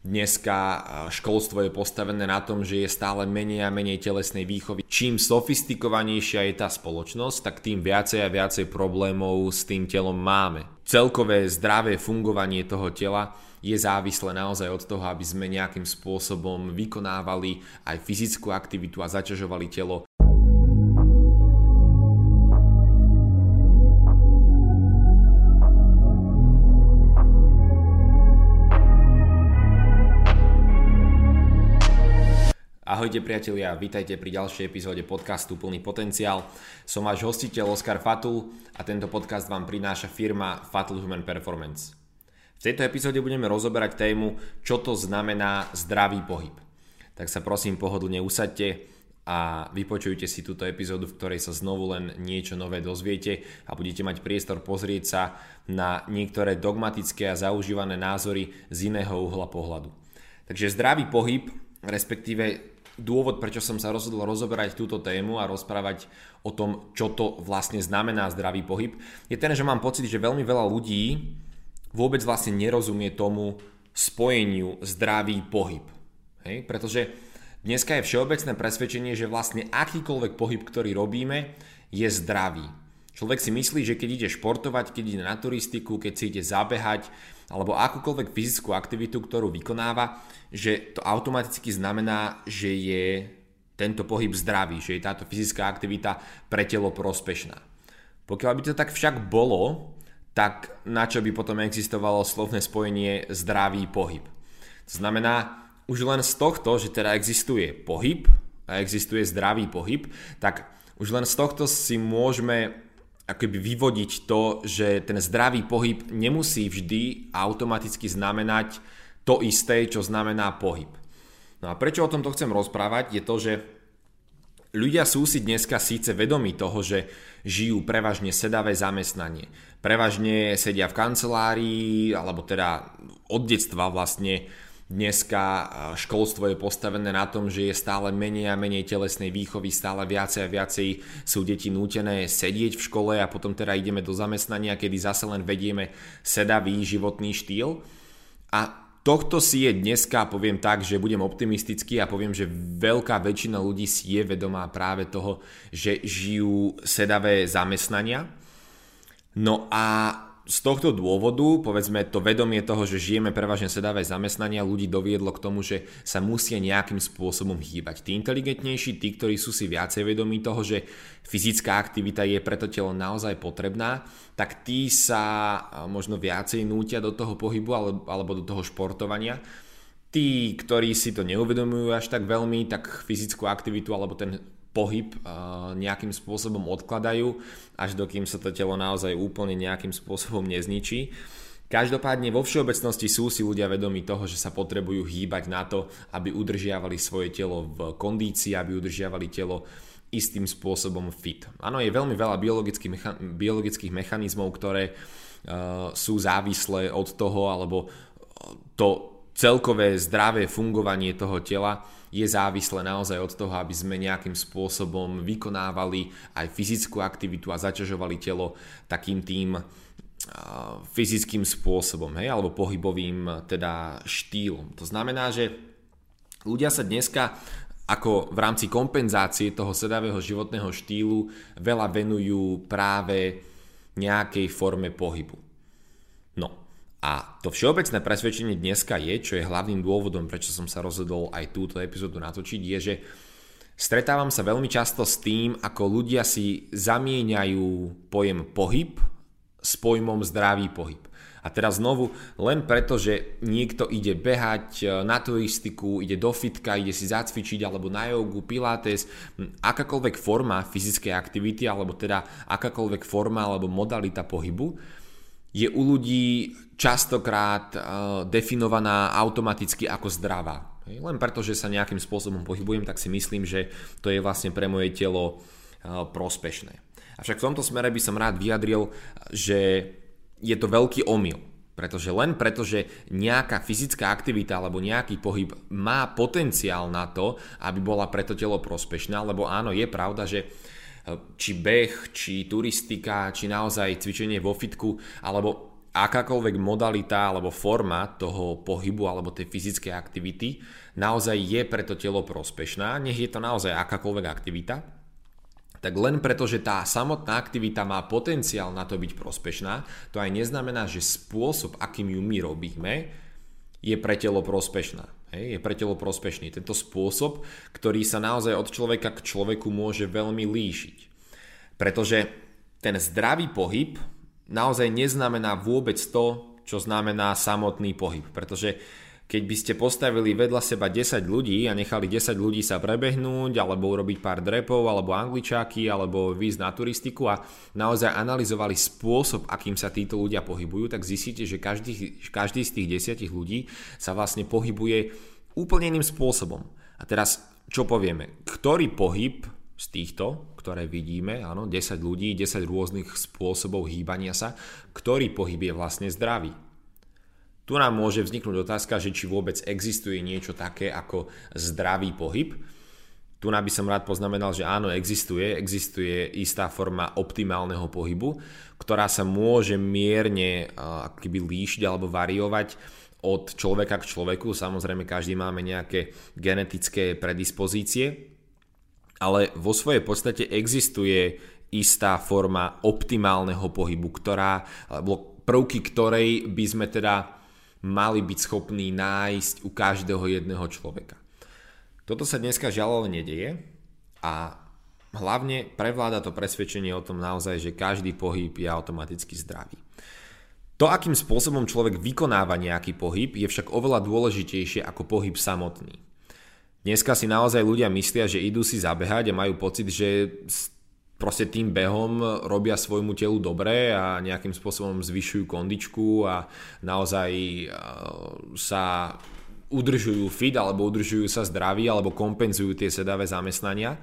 Dneska školstvo je postavené na tom, že je stále menej a menej telesnej výchovy. Čím sofistikovanejšia je tá spoločnosť, tak tým viacej a viacej problémov s tým telom máme. Celkové zdravé fungovanie toho tela je závislé naozaj od toho, aby sme nejakým spôsobom vykonávali aj fyzickú aktivitu a zaťažovali telo Ahojte priatelia, vítajte pri ďalšej epizóde podcastu Plný potenciál. Som váš hostiteľ Oskar Fatul a tento podcast vám prináša firma Fatul Human Performance. V tejto epizóde budeme rozoberať tému, čo to znamená zdravý pohyb. Tak sa prosím pohodlne usadte a vypočujte si túto epizódu, v ktorej sa znovu len niečo nové dozviete a budete mať priestor pozrieť sa na niektoré dogmatické a zaužívané názory z iného uhla pohľadu. Takže zdravý pohyb, respektíve dôvod, prečo som sa rozhodol rozoberať túto tému a rozprávať o tom, čo to vlastne znamená zdravý pohyb, je ten, že mám pocit, že veľmi veľa ľudí vôbec vlastne nerozumie tomu spojeniu zdravý pohyb. Hej? Pretože dneska je všeobecné presvedčenie, že vlastne akýkoľvek pohyb, ktorý robíme, je zdravý. Človek si myslí, že keď ide športovať, keď ide na turistiku, keď si ide zabehať, alebo akúkoľvek fyzickú aktivitu, ktorú vykonáva, že to automaticky znamená, že je tento pohyb zdravý, že je táto fyzická aktivita pre telo prospešná. Pokiaľ by to tak však bolo, tak na čo by potom existovalo slovné spojenie zdravý pohyb? To znamená, už len z tohto, že teda existuje pohyb a existuje zdravý pohyb, tak už len z tohto si môžeme akoby vyvodiť to, že ten zdravý pohyb nemusí vždy automaticky znamenať to isté, čo znamená pohyb. No a prečo o tomto chcem rozprávať, je to, že ľudia sú si dneska síce vedomí toho, že žijú prevažne sedavé zamestnanie. Prevažne sedia v kancelárii, alebo teda od detstva vlastne Dneska školstvo je postavené na tom, že je stále menej a menej telesnej výchovy, stále viacej a viacej sú deti nútené sedieť v škole a potom teda ideme do zamestnania, kedy zase len vedieme sedavý životný štýl. A tohto si je dneska, poviem tak, že budem optimistický a poviem, že veľká väčšina ľudí si je vedomá práve toho, že žijú sedavé zamestnania. No a z tohto dôvodu, povedzme to vedomie toho, že žijeme prevažne sedavé zamestnania, ľudí doviedlo k tomu, že sa musia nejakým spôsobom hýbať. Tí inteligentnejší, tí, ktorí sú si viacej vedomí toho, že fyzická aktivita je pre to telo naozaj potrebná, tak tí sa možno viacej nútia do toho pohybu alebo do toho športovania. Tí, ktorí si to neuvedomujú až tak veľmi, tak fyzickú aktivitu alebo ten pohyb nejakým spôsobom odkladajú, až dokým sa to telo naozaj úplne nejakým spôsobom nezničí. Každopádne vo všeobecnosti sú si ľudia vedomi toho, že sa potrebujú hýbať na to, aby udržiavali svoje telo v kondícii, aby udržiavali telo istým spôsobom fit. Áno, je veľmi veľa biologických, mecha- biologických mechanizmov, ktoré uh, sú závislé od toho, alebo to celkové zdravé fungovanie toho tela je závislé naozaj od toho, aby sme nejakým spôsobom vykonávali aj fyzickú aktivitu a zaťažovali telo takým tým fyzickým spôsobom, hej, alebo pohybovým teda štýlom. To znamená, že ľudia sa dneska ako v rámci kompenzácie toho sedavého životného štýlu veľa venujú práve nejakej forme pohybu. A to všeobecné presvedčenie dneska je, čo je hlavným dôvodom, prečo som sa rozhodol aj túto epizódu natočiť, je, že stretávam sa veľmi často s tým, ako ľudia si zamieňajú pojem pohyb s pojmom zdravý pohyb. A teraz znovu, len preto, že niekto ide behať e, na turistiku, ide do fitka, ide si zacvičiť, alebo na jogu, pilates, akákoľvek forma fyzickej aktivity, alebo teda akákoľvek forma alebo modalita pohybu, je u ľudí častokrát uh, definovaná automaticky ako zdravá. Len preto, že sa nejakým spôsobom pohybujem, tak si myslím, že to je vlastne pre moje telo uh, prospešné. Avšak v tomto smere by som rád vyjadril, že je to veľký omyl. Pretože len preto, že nejaká fyzická aktivita alebo nejaký pohyb má potenciál na to, aby bola pre to telo prospešná, lebo áno, je pravda, že či beh, či turistika, či naozaj cvičenie vo fitku, alebo akákoľvek modalita alebo forma toho pohybu alebo tej fyzickej aktivity naozaj je pre to telo prospešná, nech je to naozaj akákoľvek aktivita, tak len preto, že tá samotná aktivita má potenciál na to byť prospešná, to aj neznamená, že spôsob, akým ju my robíme, je pre telo prospešná. Hej, je pre telo prospešný. Tento spôsob, ktorý sa naozaj od človeka k človeku môže veľmi líšiť. Pretože ten zdravý pohyb naozaj neznamená vôbec to, čo znamená samotný pohyb. Pretože keď by ste postavili vedľa seba 10 ľudí a nechali 10 ľudí sa prebehnúť, alebo urobiť pár drepov, alebo angličáky, alebo výjsť na turistiku a naozaj analyzovali spôsob, akým sa títo ľudia pohybujú, tak zistíte, že každý, každý z tých 10 ľudí sa vlastne pohybuje úplne iným spôsobom. A teraz, čo povieme? Ktorý pohyb z týchto, ktoré vidíme, áno, 10 ľudí, 10 rôznych spôsobov hýbania sa, ktorý pohyb je vlastne zdravý? Tu nám môže vzniknúť otázka, že či vôbec existuje niečo také ako zdravý pohyb. Tu by som rád poznamenal, že áno, existuje. Existuje istá forma optimálneho pohybu, ktorá sa môže mierne akoby líšiť alebo variovať od človeka k človeku. Samozrejme, každý máme nejaké genetické predispozície, ale vo svojej podstate existuje istá forma optimálneho pohybu, ktorá, alebo prvky ktorej by sme teda mali byť schopní nájsť u každého jedného človeka. Toto sa dneska žiaľ ale nedieje a hlavne prevláda to presvedčenie o tom naozaj, že každý pohyb je automaticky zdravý. To, akým spôsobom človek vykonáva nejaký pohyb, je však oveľa dôležitejšie ako pohyb samotný. Dneska si naozaj ľudia myslia, že idú si zabehať a majú pocit, že proste tým behom robia svojmu telu dobre a nejakým spôsobom zvyšujú kondičku a naozaj sa udržujú fit alebo udržujú sa zdraví alebo kompenzujú tie sedavé zamestnania.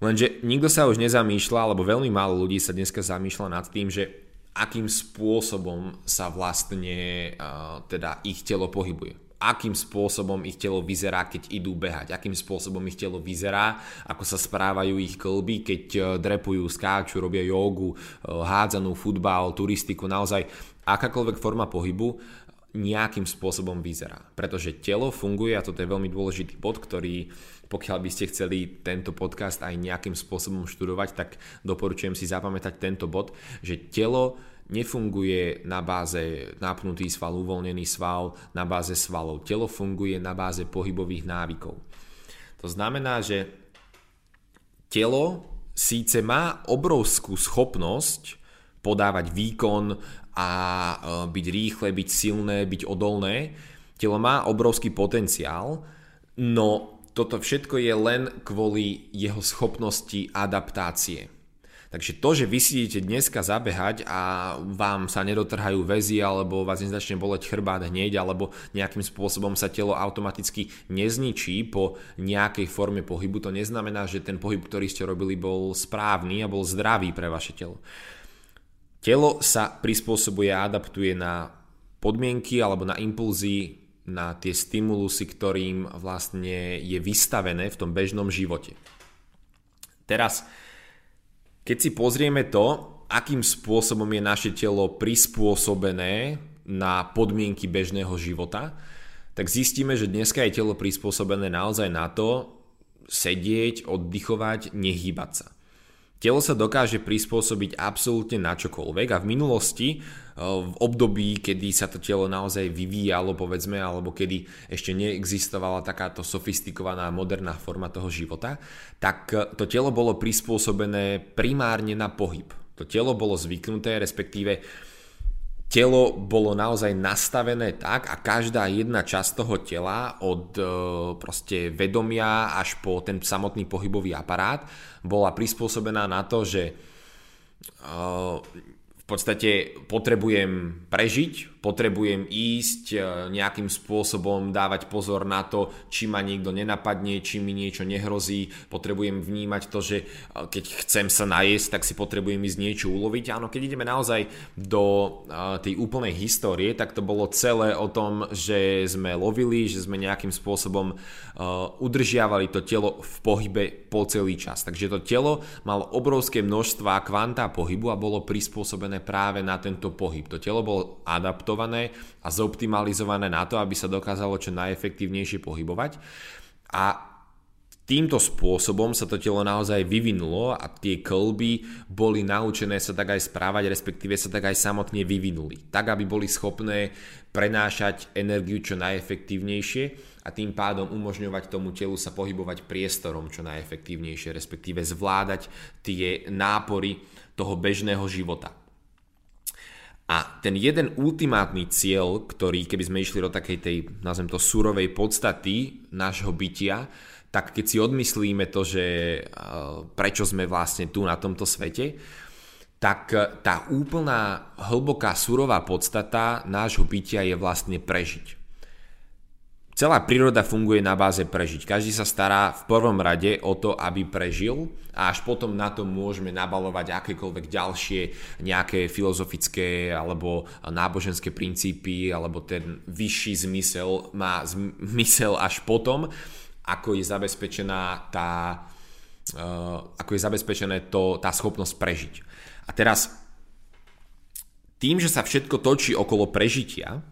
Lenže nikto sa už nezamýšľa, alebo veľmi málo ľudí sa dneska zamýšľa nad tým, že akým spôsobom sa vlastne uh, teda ich telo pohybuje akým spôsobom ich telo vyzerá, keď idú behať, akým spôsobom ich telo vyzerá, ako sa správajú ich klby, keď e, drepujú, skáču, robia jogu, e, hádzanú, futbal, turistiku, naozaj akákoľvek forma pohybu nejakým spôsobom vyzerá. Pretože telo funguje, a toto je veľmi dôležitý bod, ktorý pokiaľ by ste chceli tento podcast aj nejakým spôsobom študovať, tak doporučujem si zapamätať tento bod, že telo nefunguje na báze napnutý sval, uvoľnený sval, na báze svalov. Telo funguje na báze pohybových návykov. To znamená, že telo síce má obrovskú schopnosť podávať výkon a e, byť rýchle, byť silné, byť odolné. Telo má obrovský potenciál, no toto všetko je len kvôli jeho schopnosti adaptácie. Takže to, že vy si idete dneska zabehať a vám sa nedotrhajú väzy alebo vás nezačne boleť chrbát hneď alebo nejakým spôsobom sa telo automaticky nezničí po nejakej forme pohybu, to neznamená, že ten pohyb, ktorý ste robili, bol správny a bol zdravý pre vaše telo. Telo sa prispôsobuje a adaptuje na podmienky alebo na impulzy, na tie stimulusy, ktorým vlastne je vystavené v tom bežnom živote. Teraz, keď si pozrieme to, akým spôsobom je naše telo prispôsobené na podmienky bežného života, tak zistíme, že dneska je telo prispôsobené naozaj na to sedieť, oddychovať, nehýbať sa. Telo sa dokáže prispôsobiť absolútne na čokoľvek a v minulosti, v období, kedy sa to telo naozaj vyvíjalo, povedzme, alebo kedy ešte neexistovala takáto sofistikovaná moderná forma toho života, tak eh, to telo bolo prispôsobené primárne na pohyb. To telo bolo zvyknuté, respektíve telo bolo naozaj nastavené tak a každá jedna časť toho tela od e, proste vedomia až po ten samotný pohybový aparát bola prispôsobená na to, že e, v podstate potrebujem prežiť, potrebujem ísť e, nejakým spôsobom dávať pozor na to, či ma niekto nenapadne, či mi niečo nehrozí, potrebujem vnímať to, že e, keď chcem sa najesť, tak si potrebujem ísť niečo uloviť. Áno, keď ideme naozaj do e, tej úplnej histórie, tak to bolo celé o tom, že sme lovili, že sme nejakým spôsobom udržiavali to telo v pohybe po celý čas. Takže to telo malo obrovské množstva kvanta pohybu a bolo prispôsobené práve na tento pohyb. To telo bolo adaptované adaptované a zoptimalizované na to, aby sa dokázalo čo najefektívnejšie pohybovať. A týmto spôsobom sa to telo naozaj vyvinulo a tie klby boli naučené sa tak aj správať, respektíve sa tak aj samotne vyvinuli. Tak, aby boli schopné prenášať energiu čo najefektívnejšie a tým pádom umožňovať tomu telu sa pohybovať priestorom čo najefektívnejšie, respektíve zvládať tie nápory toho bežného života. A ten jeden ultimátny cieľ, ktorý keby sme išli do takej tej, nazvem to, surovej podstaty nášho bytia, tak keď si odmyslíme to, že prečo sme vlastne tu na tomto svete, tak tá úplná hlboká surová podstata nášho bytia je vlastne prežiť. Celá príroda funguje na báze prežiť. Každý sa stará v prvom rade o to, aby prežil a až potom na to môžeme nabalovať akékoľvek ďalšie nejaké filozofické alebo náboženské princípy alebo ten vyšší zmysel má zmysel až potom, ako je zabezpečená tá, uh, ako je zabezpečené to, tá schopnosť prežiť. A teraz tým, že sa všetko točí okolo prežitia,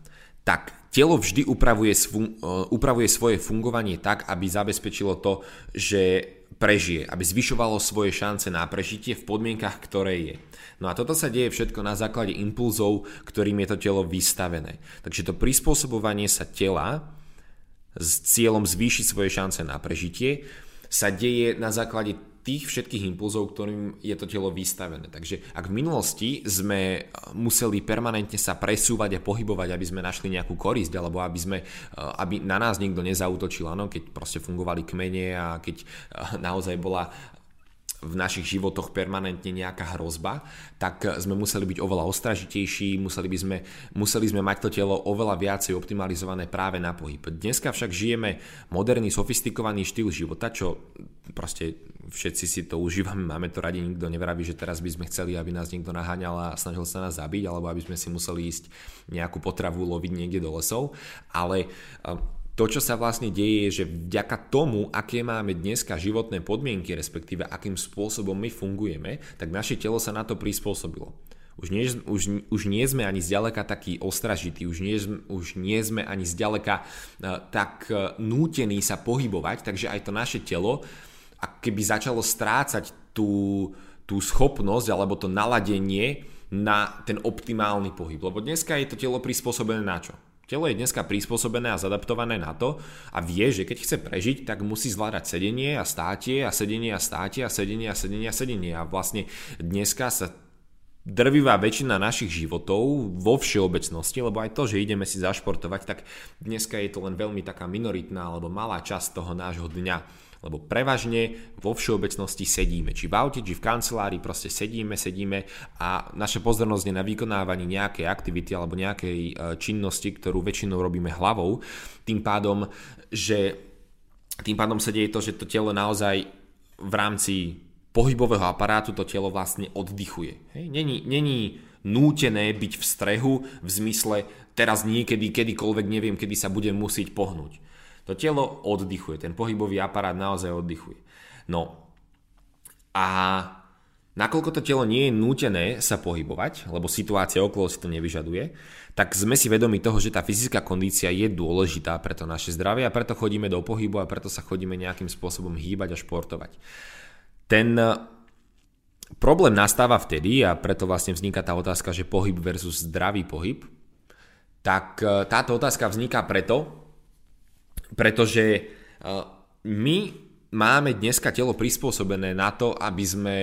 tak telo vždy upravuje, svun, uh, upravuje svoje fungovanie tak, aby zabezpečilo to, že prežije, aby zvyšovalo svoje šance na prežitie v podmienkach, ktoré je. No a toto sa deje všetko na základe impulzov, ktorým je to telo vystavené. Takže to prispôsobovanie sa tela s cieľom zvýšiť svoje šance na prežitie sa deje na základe tých všetkých impulzov, ktorým je to telo vystavené. Takže ak v minulosti sme museli permanentne sa presúvať a pohybovať, aby sme našli nejakú korisť, alebo aby, sme, aby na nás niekto nezautočil, ano, keď proste fungovali kmene a keď naozaj bola v našich životoch permanentne nejaká hrozba, tak sme museli byť oveľa ostražitejší, museli, by sme, museli sme mať to telo oveľa viacej optimalizované práve na pohyb. Dneska však žijeme moderný, sofistikovaný štýl života, čo proste všetci si to užívame, máme to radi, nikto nevraví, že teraz by sme chceli, aby nás niekto naháňal a snažil sa nás zabiť, alebo aby sme si museli ísť nejakú potravu loviť niekde do lesov, ale to, čo sa vlastne deje, je, že vďaka tomu, aké máme dneska životné podmienky, respektíve akým spôsobom my fungujeme, tak naše telo sa na to prispôsobilo. Už nie, už, už nie sme ani zďaleka takí ostražití, už nie, už nie sme ani zďaleka uh, tak uh, nútení sa pohybovať, takže aj to naše telo, a keby začalo strácať tú, tú schopnosť alebo to naladenie na ten optimálny pohyb. Lebo dneska je to telo prispôsobené na čo? Telo je dneska prispôsobené a zadaptované na to a vie, že keď chce prežiť, tak musí zvládať sedenie a státie a sedenie a státie a sedenie a sedenie a sedenie. A vlastne dneska sa drvivá väčšina našich životov vo všeobecnosti, lebo aj to, že ideme si zašportovať, tak dneska je to len veľmi taká minoritná alebo malá časť toho nášho dňa lebo prevažne vo všeobecnosti sedíme. Či v aute, či v kancelárii proste sedíme, sedíme a naša pozornosť je na vykonávaní nejakej aktivity alebo nejakej e, činnosti, ktorú väčšinou robíme hlavou. Tým pádom, že tým pádom sa deje to, že to telo naozaj v rámci pohybového aparátu to telo vlastne oddychuje. Hej? Není, není nútené byť v strehu v zmysle teraz niekedy, kedykoľvek neviem, kedy sa budem musieť pohnúť. To telo oddychuje, ten pohybový aparát naozaj oddychuje. No a nakoľko to telo nie je nútené sa pohybovať, lebo situácia okolo si to nevyžaduje, tak sme si vedomi toho, že tá fyzická kondícia je dôležitá pre to naše zdravie a preto chodíme do pohybu a preto sa chodíme nejakým spôsobom hýbať a športovať. Ten problém nastáva vtedy a preto vlastne vzniká tá otázka, že pohyb versus zdravý pohyb, tak e, táto otázka vzniká preto, pretože e, my máme dneska telo prispôsobené na to, aby sme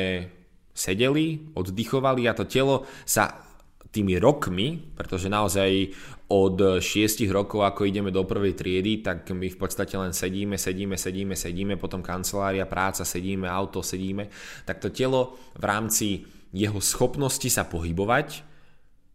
sedeli, oddychovali a to telo sa tými rokmi, pretože naozaj od 6 rokov, ako ideme do prvej triedy, tak my v podstate len sedíme, sedíme, sedíme, sedíme, potom kancelária, práca, sedíme, auto, sedíme, tak to telo v rámci jeho schopnosti sa pohybovať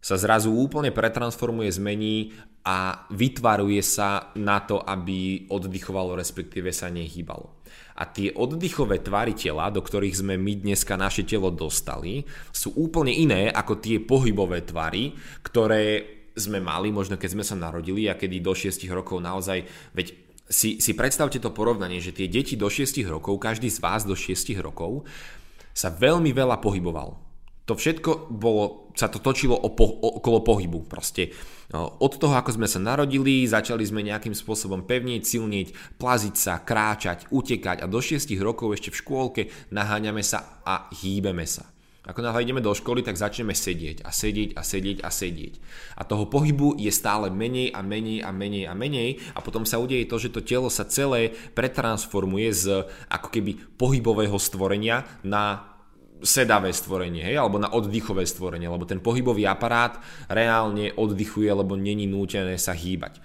sa zrazu úplne pretransformuje, zmení a vytvaruje sa na to, aby oddychovalo, respektíve sa nehýbalo. A tie oddychové tvary tela, do ktorých sme my dneska naše telo dostali, sú úplne iné ako tie pohybové tvary, ktoré sme mali, možno keď sme sa narodili a kedy do 6 rokov naozaj, veď si, si predstavte to porovnanie, že tie deti do 6 rokov, každý z vás do 6 rokov, sa veľmi veľa pohyboval. To všetko bolo, sa to točilo o po, okolo pohybu. Proste od toho, ako sme sa narodili, začali sme nejakým spôsobom pevnieť, silnieť, plaziť sa, kráčať, utekať a do 6 rokov ešte v škôlke naháňame sa a hýbeme sa. Ako náhle ideme do školy, tak začneme sedieť a sedieť a sedieť a sedieť. A toho pohybu je stále menej a menej a menej a menej a potom sa udeje to, že to telo sa celé pretransformuje z ako keby pohybového stvorenia na sedavé stvorenie, hej, alebo na oddychové stvorenie, lebo ten pohybový aparát reálne oddychuje, lebo není nútené sa hýbať.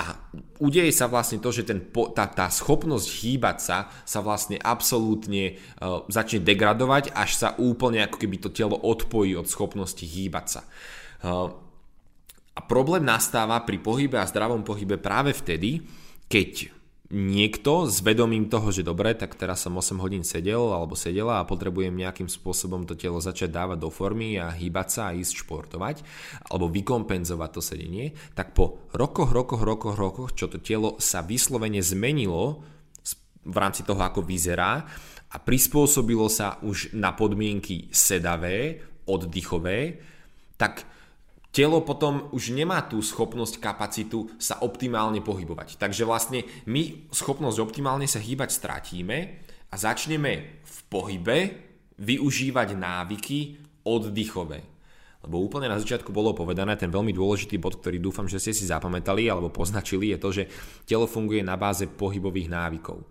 A udeje sa vlastne to, že ten, tá, tá schopnosť hýbať sa sa vlastne absolútne uh, začne degradovať, až sa úplne ako keby to telo odpojí od schopnosti hýbať sa. Uh, a problém nastáva pri pohybe a zdravom pohybe práve vtedy, keď niekto s vedomím toho, že dobre, tak teraz som 8 hodín sedel alebo sedela a potrebujem nejakým spôsobom to telo začať dávať do formy a hýbať sa a ísť športovať alebo vykompenzovať to sedenie, tak po rokoch, rokoch, rokoch, rokoch, čo to telo sa vyslovene zmenilo v rámci toho, ako vyzerá a prispôsobilo sa už na podmienky sedavé, oddychové, tak telo potom už nemá tú schopnosť, kapacitu sa optimálne pohybovať. Takže vlastne my schopnosť optimálne sa hýbať stratíme a začneme v pohybe využívať návyky oddychové. Lebo úplne na začiatku bolo povedané ten veľmi dôležitý bod, ktorý dúfam, že ste si zapamätali alebo poznačili, je to, že telo funguje na báze pohybových návykov.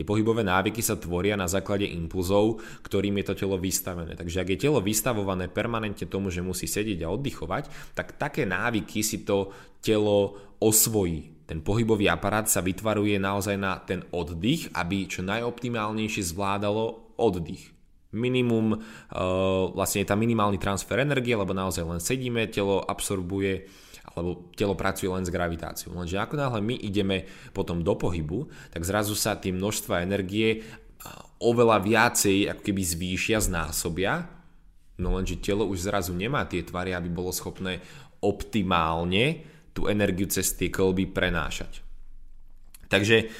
Tie pohybové návyky sa tvoria na základe impulzov, ktorým je to telo vystavené. Takže ak je telo vystavované permanentne tomu, že musí sedieť a oddychovať, tak také návyky si to telo osvojí. Ten pohybový aparát sa vytvaruje naozaj na ten oddych, aby čo najoptimálnejšie zvládalo oddych minimum, uh, vlastne je tam minimálny transfer energie, lebo naozaj len sedíme, telo absorbuje lebo telo pracuje len s gravitáciou. Lenže ako náhle my ideme potom do pohybu, tak zrazu sa tie množstva energie oveľa viacej ako keby zvýšia, znásobia, no lenže telo už zrazu nemá tie tvary, aby bolo schopné optimálne tú energiu cez tie kolby prenášať. Takže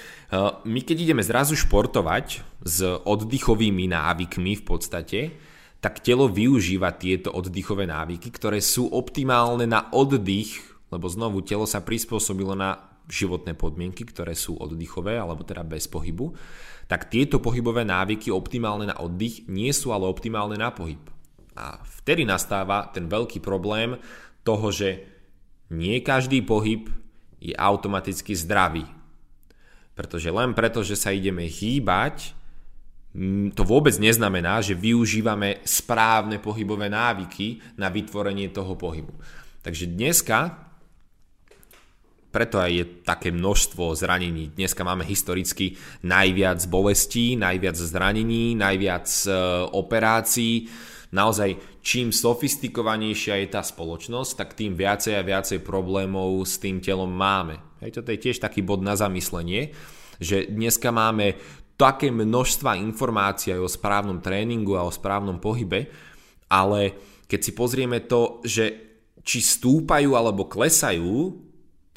my keď ideme zrazu športovať s oddychovými návykmi v podstate, tak telo využíva tieto oddychové návyky, ktoré sú optimálne na oddych, lebo znovu telo sa prispôsobilo na životné podmienky, ktoré sú oddychové alebo teda bez pohybu, tak tieto pohybové návyky optimálne na oddych nie sú ale optimálne na pohyb. A vtedy nastáva ten veľký problém toho, že nie každý pohyb je automaticky zdravý. Pretože len preto, že sa ideme hýbať, to vôbec neznamená, že využívame správne pohybové návyky na vytvorenie toho pohybu. Takže dneska, preto aj je také množstvo zranení. Dneska máme historicky najviac bolestí, najviac zranení, najviac e, operácií. Naozaj, čím sofistikovanejšia je tá spoločnosť, tak tým viacej a viacej problémov s tým telom máme. Hej, toto je tiež taký bod na zamyslenie, že dneska máme také množstva informácií aj o správnom tréningu a o správnom pohybe, ale keď si pozrieme to, že či stúpajú alebo klesajú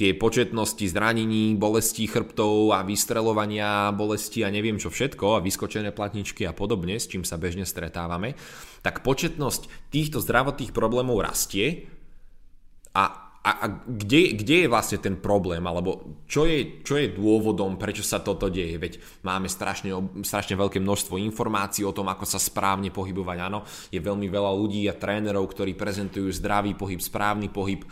tie početnosti zranení, bolestí chrbtov a vystrelovania bolesti a neviem čo všetko a vyskočené platničky a podobne, s čím sa bežne stretávame, tak početnosť týchto zdravotných problémov rastie a a, a kde, kde je vlastne ten problém, alebo čo je, čo je dôvodom, prečo sa toto deje? Veď máme strašne, strašne veľké množstvo informácií o tom, ako sa správne pohybovať. Áno, je veľmi veľa ľudí a trénerov, ktorí prezentujú zdravý pohyb, správny pohyb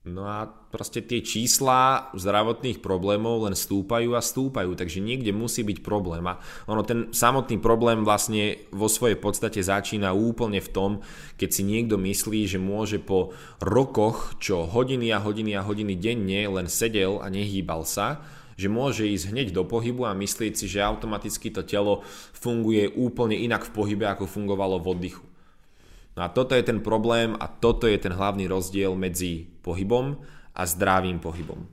No a proste tie čísla zdravotných problémov len stúpajú a stúpajú, takže niekde musí byť problém. A ono, ten samotný problém vlastne vo svojej podstate začína úplne v tom, keď si niekto myslí, že môže po rokoch, čo hodiny a hodiny a hodiny denne len sedel a nehýbal sa, že môže ísť hneď do pohybu a myslieť si, že automaticky to telo funguje úplne inak v pohybe, ako fungovalo v oddychu. No a toto je ten problém a toto je ten hlavný rozdiel medzi pohybom a zdravým pohybom.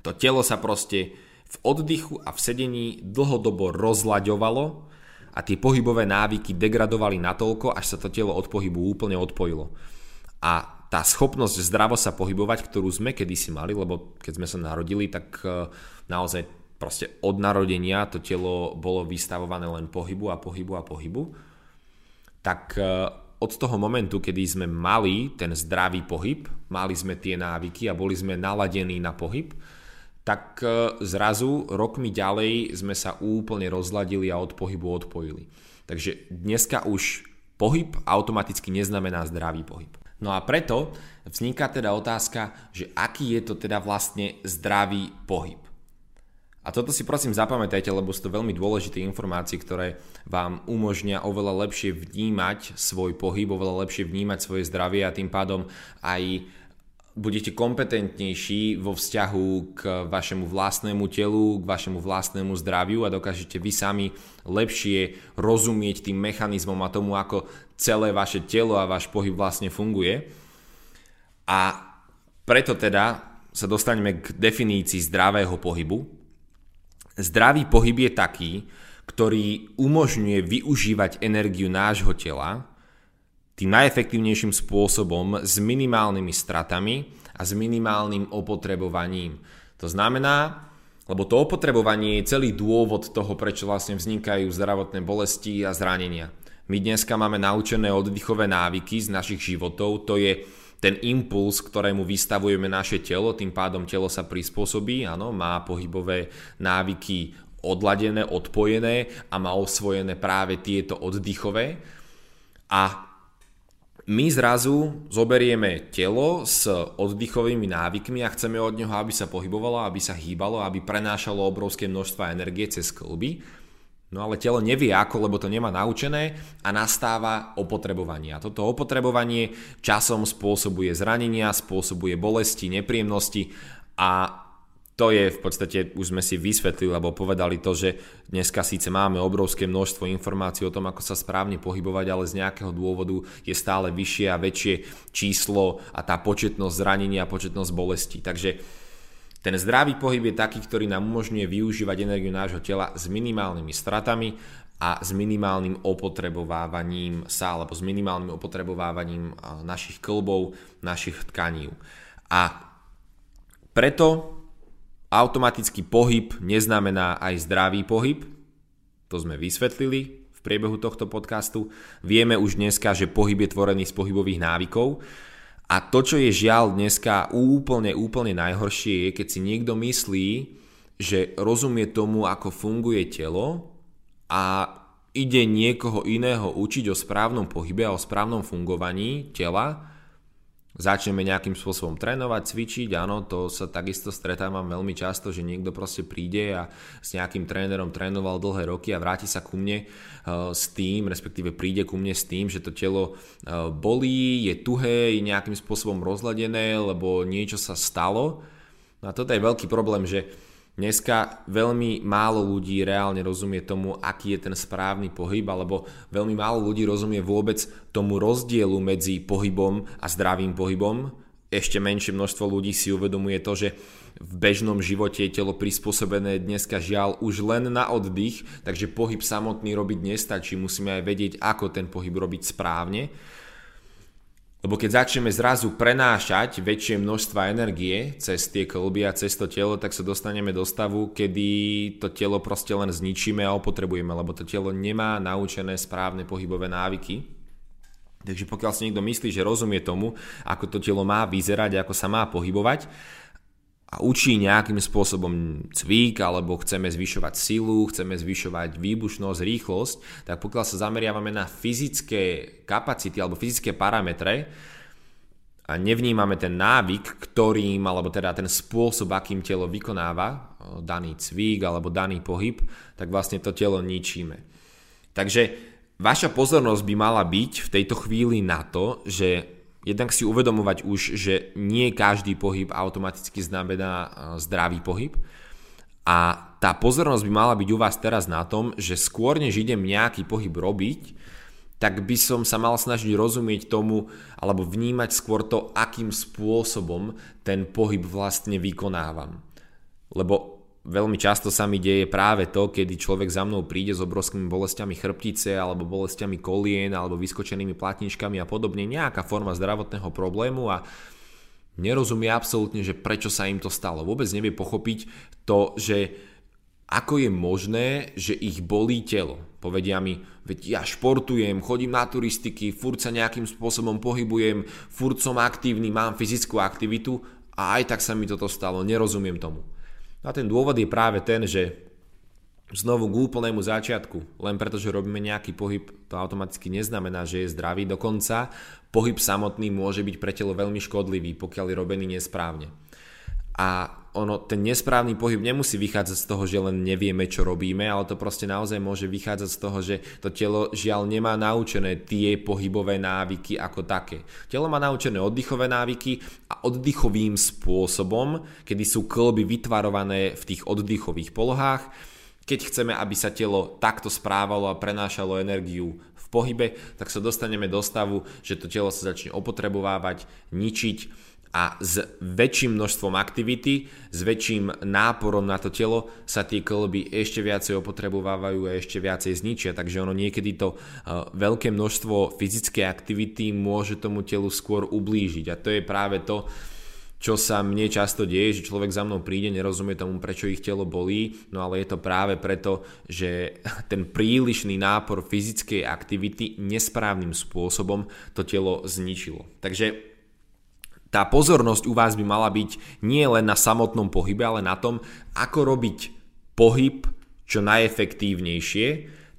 To telo sa proste v oddychu a v sedení dlhodobo rozlaďovalo a tie pohybové návyky degradovali natoľko, až sa to telo od pohybu úplne odpojilo. A tá schopnosť zdravo sa pohybovať, ktorú sme kedysi mali, lebo keď sme sa narodili, tak e, naozaj proste od narodenia to telo bolo vystavované len pohybu a pohybu a pohybu, tak e, od toho momentu, kedy sme mali ten zdravý pohyb, mali sme tie návyky a boli sme naladení na pohyb, tak e, zrazu rokmi ďalej sme sa úplne rozladili a od pohybu odpojili. Takže dneska už pohyb automaticky neznamená zdravý pohyb. No a preto vzniká teda otázka, že aký je to teda vlastne zdravý pohyb. A toto si prosím zapamätajte, lebo sú to veľmi dôležité informácie, ktoré vám umožnia oveľa lepšie vnímať svoj pohyb, oveľa lepšie vnímať svoje zdravie a tým pádom aj budete kompetentnejší vo vzťahu k vašemu vlastnému telu, k vašemu vlastnému zdraviu a dokážete vy sami lepšie rozumieť tým mechanizmom a tomu, ako celé vaše telo a váš pohyb vlastne funguje. A preto teda sa dostaneme k definícii zdravého pohybu. Zdravý pohyb je taký, ktorý umožňuje využívať energiu nášho tela tým najefektívnejším spôsobom s minimálnymi stratami a s minimálnym opotrebovaním. To znamená, lebo to opotrebovanie je celý dôvod toho, prečo vlastne vznikajú zdravotné bolesti a zranenia. My dneska máme naučené oddychové návyky z našich životov, to je ten impuls, ktorému vystavujeme naše telo, tým pádom telo sa prispôsobí, áno, má pohybové návyky odladené, odpojené a má osvojené práve tieto oddychové. A my zrazu zoberieme telo s oddychovými návykmi a chceme od neho, aby sa pohybovalo, aby sa hýbalo, aby prenášalo obrovské množstva energie cez klby No ale telo nevie ako, lebo to nemá naučené a nastáva opotrebovanie. A toto opotrebovanie časom spôsobuje zranenia, spôsobuje bolesti, nepríjemnosti a to je v podstate, už sme si vysvetlili, alebo povedali to, že dneska síce máme obrovské množstvo informácií o tom, ako sa správne pohybovať, ale z nejakého dôvodu je stále vyššie a väčšie číslo a tá početnosť zranenia a početnosť bolesti. Takže ten zdravý pohyb je taký, ktorý nám umožňuje využívať energiu nášho tela s minimálnymi stratami a s minimálnym opotrebovávaním sa, alebo s minimálnym opotrebovávaním našich klbov, našich tkaní. A preto automatický pohyb neznamená aj zdravý pohyb, to sme vysvetlili v priebehu tohto podcastu. Vieme už dneska, že pohyb je tvorený z pohybových návykov a to, čo je žiaľ dneska úplne, úplne najhoršie, je, keď si niekto myslí, že rozumie tomu, ako funguje telo a ide niekoho iného učiť o správnom pohybe a o správnom fungovaní tela začneme nejakým spôsobom trénovať, cvičiť, áno, to sa takisto stretávam veľmi často, že niekto proste príde a s nejakým trénerom trénoval dlhé roky a vráti sa ku mne uh, s tým, respektíve príde ku mne s tým, že to telo uh, bolí, je tuhé, je nejakým spôsobom rozladené, lebo niečo sa stalo. No a toto je veľký problém, že Dneska veľmi málo ľudí reálne rozumie tomu, aký je ten správny pohyb, alebo veľmi málo ľudí rozumie vôbec tomu rozdielu medzi pohybom a zdravým pohybom. Ešte menšie množstvo ľudí si uvedomuje to, že v bežnom živote je telo prispôsobené dneska žiaľ už len na oddych, takže pohyb samotný robiť nestačí, musíme aj vedieť, ako ten pohyb robiť správne. Lebo keď začneme zrazu prenášať väčšie množstva energie cez tie kolby a cez to telo, tak sa dostaneme do stavu, kedy to telo proste len zničíme a opotrebujeme, lebo to telo nemá naučené správne pohybové návyky. Takže pokiaľ si niekto myslí, že rozumie tomu, ako to telo má vyzerať, ako sa má pohybovať, a učí nejakým spôsobom cvik, alebo chceme zvyšovať silu, chceme zvyšovať výbušnosť, rýchlosť, tak pokiaľ sa zameriavame na fyzické kapacity alebo fyzické parametre a nevnímame ten návyk, ktorým, alebo teda ten spôsob, akým telo vykonáva daný cvik alebo daný pohyb, tak vlastne to telo ničíme. Takže vaša pozornosť by mala byť v tejto chvíli na to, že jednak si uvedomovať už, že nie každý pohyb automaticky znamená e, zdravý pohyb. A tá pozornosť by mala byť u vás teraz na tom, že skôr než idem nejaký pohyb robiť, tak by som sa mal snažiť rozumieť tomu alebo vnímať skôr to, akým spôsobom ten pohyb vlastne vykonávam. Lebo veľmi často sa mi deje práve to, kedy človek za mnou príde s obrovskými bolestiami chrbtice alebo bolestiami kolien alebo vyskočenými platničkami a podobne, nejaká forma zdravotného problému a nerozumie absolútne, že prečo sa im to stalo. Vôbec nevie pochopiť to, že ako je možné, že ich bolí telo. Povedia mi, veď ja športujem, chodím na turistiky, furt sa nejakým spôsobom pohybujem, furt som aktívny, mám fyzickú aktivitu a aj tak sa mi toto stalo, nerozumiem tomu. A ten dôvod je práve ten, že znovu k úplnému začiatku, len preto, že robíme nejaký pohyb, to automaticky neznamená, že je zdravý. Dokonca pohyb samotný môže byť pre telo veľmi škodlivý, pokiaľ je robený nesprávne. A ono, ten nesprávny pohyb nemusí vychádzať z toho, že len nevieme, čo robíme, ale to proste naozaj môže vychádzať z toho, že to telo žiaľ nemá naučené tie pohybové návyky ako také. Telo má naučené oddychové návyky a oddychovým spôsobom, kedy sú klby vytvarované v tých oddychových polohách, keď chceme, aby sa telo takto správalo a prenášalo energiu v pohybe, tak sa dostaneme do stavu, že to telo sa začne opotrebovávať, ničiť a s väčším množstvom aktivity, s väčším náporom na to telo sa tie klby ešte viacej opotrebovávajú a ešte viacej zničia. Takže ono niekedy to uh, veľké množstvo fyzickej aktivity môže tomu telu skôr ublížiť. A to je práve to, čo sa mne často deje, že človek za mnou príde, nerozumie tomu, prečo ich telo bolí, no ale je to práve preto, že ten prílišný nápor fyzickej aktivity nesprávnym spôsobom to telo zničilo. Takže tá pozornosť u vás by mala byť nie len na samotnom pohybe, ale na tom, ako robiť pohyb čo najefektívnejšie,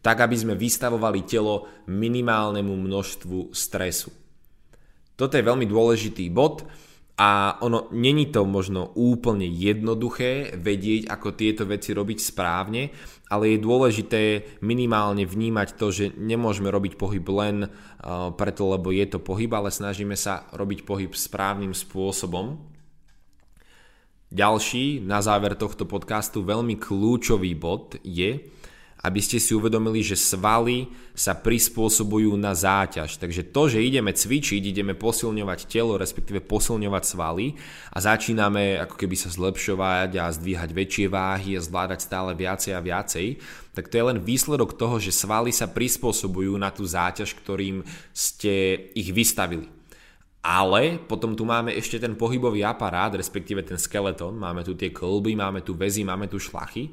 tak aby sme vystavovali telo minimálnemu množstvu stresu. Toto je veľmi dôležitý bod a ono není to možno úplne jednoduché vedieť, ako tieto veci robiť správne, ale je dôležité minimálne vnímať to, že nemôžeme robiť pohyb len uh, preto, lebo je to pohyb, ale snažíme sa robiť pohyb správnym spôsobom. Ďalší, na záver tohto podcastu, veľmi kľúčový bod je, aby ste si uvedomili, že svaly sa prispôsobujú na záťaž. Takže to, že ideme cvičiť, ideme posilňovať telo, respektíve posilňovať svaly a začíname ako keby sa zlepšovať a zdvíhať väčšie váhy a zvládať stále viacej a viacej, tak to je len výsledok toho, že svaly sa prispôsobujú na tú záťaž, ktorým ste ich vystavili. Ale potom tu máme ešte ten pohybový aparát, respektíve ten skeleton, máme tu tie klby, máme tu väzy, máme tu šlachy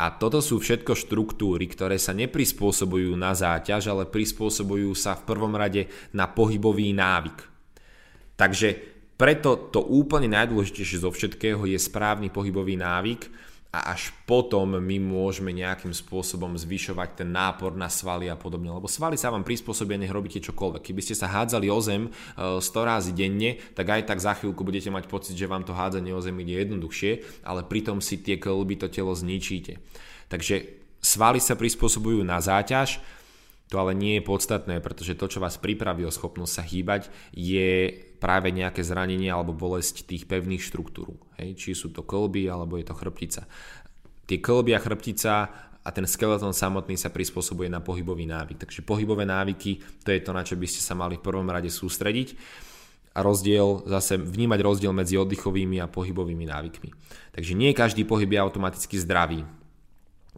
a toto sú všetko štruktúry, ktoré sa neprispôsobujú na záťaž, ale prispôsobujú sa v prvom rade na pohybový návyk. Takže preto to úplne najdôležitejšie zo všetkého je správny pohybový návyk a až potom my môžeme nejakým spôsobom zvyšovať ten nápor na svaly a podobne. Lebo svaly sa vám prispôsobia, nech robíte čokoľvek. Keby ste sa hádzali o zem 100 e, razy denne, tak aj tak za chvíľku budete mať pocit, že vám to hádzanie o zem ide jednoduchšie, ale pritom si tie klby to telo zničíte. Takže svaly sa prispôsobujú na záťaž, to ale nie je podstatné, pretože to, čo vás pripraví o schopnosť sa hýbať, je práve nejaké zranenie alebo bolesť tých pevných štruktúr. Hej? Či sú to kolby alebo je to chrbtica. Tie kolby a chrbtica a ten skeleton samotný sa prispôsobuje na pohybový návyk. Takže pohybové návyky, to je to, na čo by ste sa mali v prvom rade sústrediť a rozdiel, zase vnímať rozdiel medzi oddychovými a pohybovými návykmi. Takže nie každý pohyb je automaticky zdravý.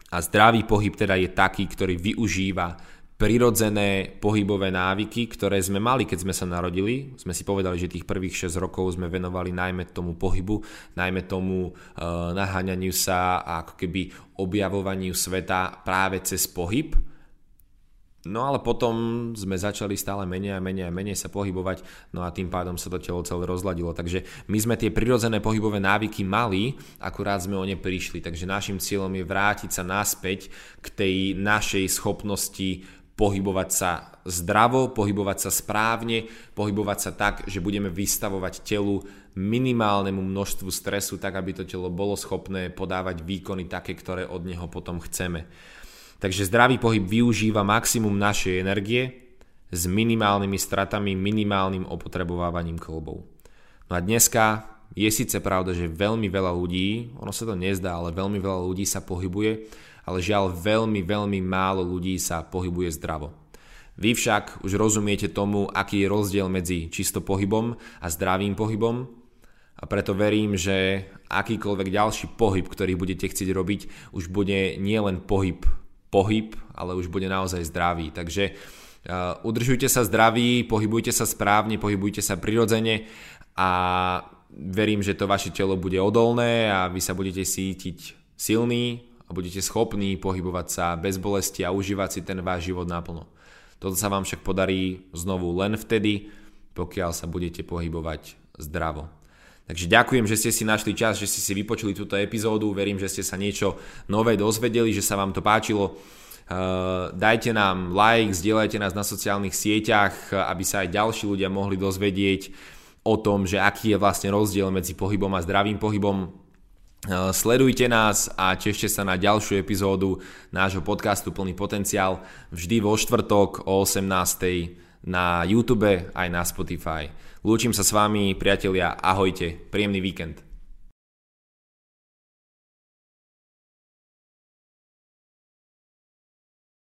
A zdravý pohyb teda je taký, ktorý využíva prirodzené pohybové návyky, ktoré sme mali, keď sme sa narodili. Sme si povedali, že tých prvých 6 rokov sme venovali najmä tomu pohybu, najmä tomu e, naháňaniu sa a ako keby objavovaniu sveta práve cez pohyb. No ale potom sme začali stále menej a menej a menej sa pohybovať, no a tým pádom sa to telo celé rozladilo. Takže my sme tie prirodzené pohybové návyky mali, akurát sme o ne prišli. Takže našim cieľom je vrátiť sa naspäť k tej našej schopnosti pohybovať sa zdravo, pohybovať sa správne, pohybovať sa tak, že budeme vystavovať telu minimálnemu množstvu stresu, tak aby to telo bolo schopné podávať výkony také, ktoré od neho potom chceme. Takže zdravý pohyb využíva maximum našej energie s minimálnymi stratami, minimálnym opotrebovávaním klbov. No a dneska je síce pravda, že veľmi veľa ľudí, ono sa to nezdá, ale veľmi veľa ľudí sa pohybuje ale žiaľ veľmi, veľmi málo ľudí sa pohybuje zdravo. Vy však už rozumiete tomu, aký je rozdiel medzi čisto pohybom a zdravým pohybom a preto verím, že akýkoľvek ďalší pohyb, ktorý budete chcieť robiť, už bude nielen pohyb, pohyb, ale už bude naozaj zdravý. Takže uh, udržujte sa zdraví, pohybujte sa správne, pohybujte sa prirodzene a verím, že to vaše telo bude odolné a vy sa budete cítiť silný budete schopní pohybovať sa bez bolesti a užívať si ten váš život naplno. Toto sa vám však podarí znovu len vtedy, pokiaľ sa budete pohybovať zdravo. Takže ďakujem, že ste si našli čas, že ste si vypočuli túto epizódu. Verím, že ste sa niečo nové dozvedeli, že sa vám to páčilo. Uh, dajte nám like, zdieľajte nás na sociálnych sieťach, aby sa aj ďalší ľudia mohli dozvedieť o tom, že aký je vlastne rozdiel medzi pohybom a zdravým pohybom. Eh, sledujte nás a tešte sa na ďalšiu epizódu nášho podcastu Plný potenciál vždy vo štvrtok o 18. na YouTube aj na Spotify. Lúčim sa s vami, priatelia, ahojte, príjemný víkend.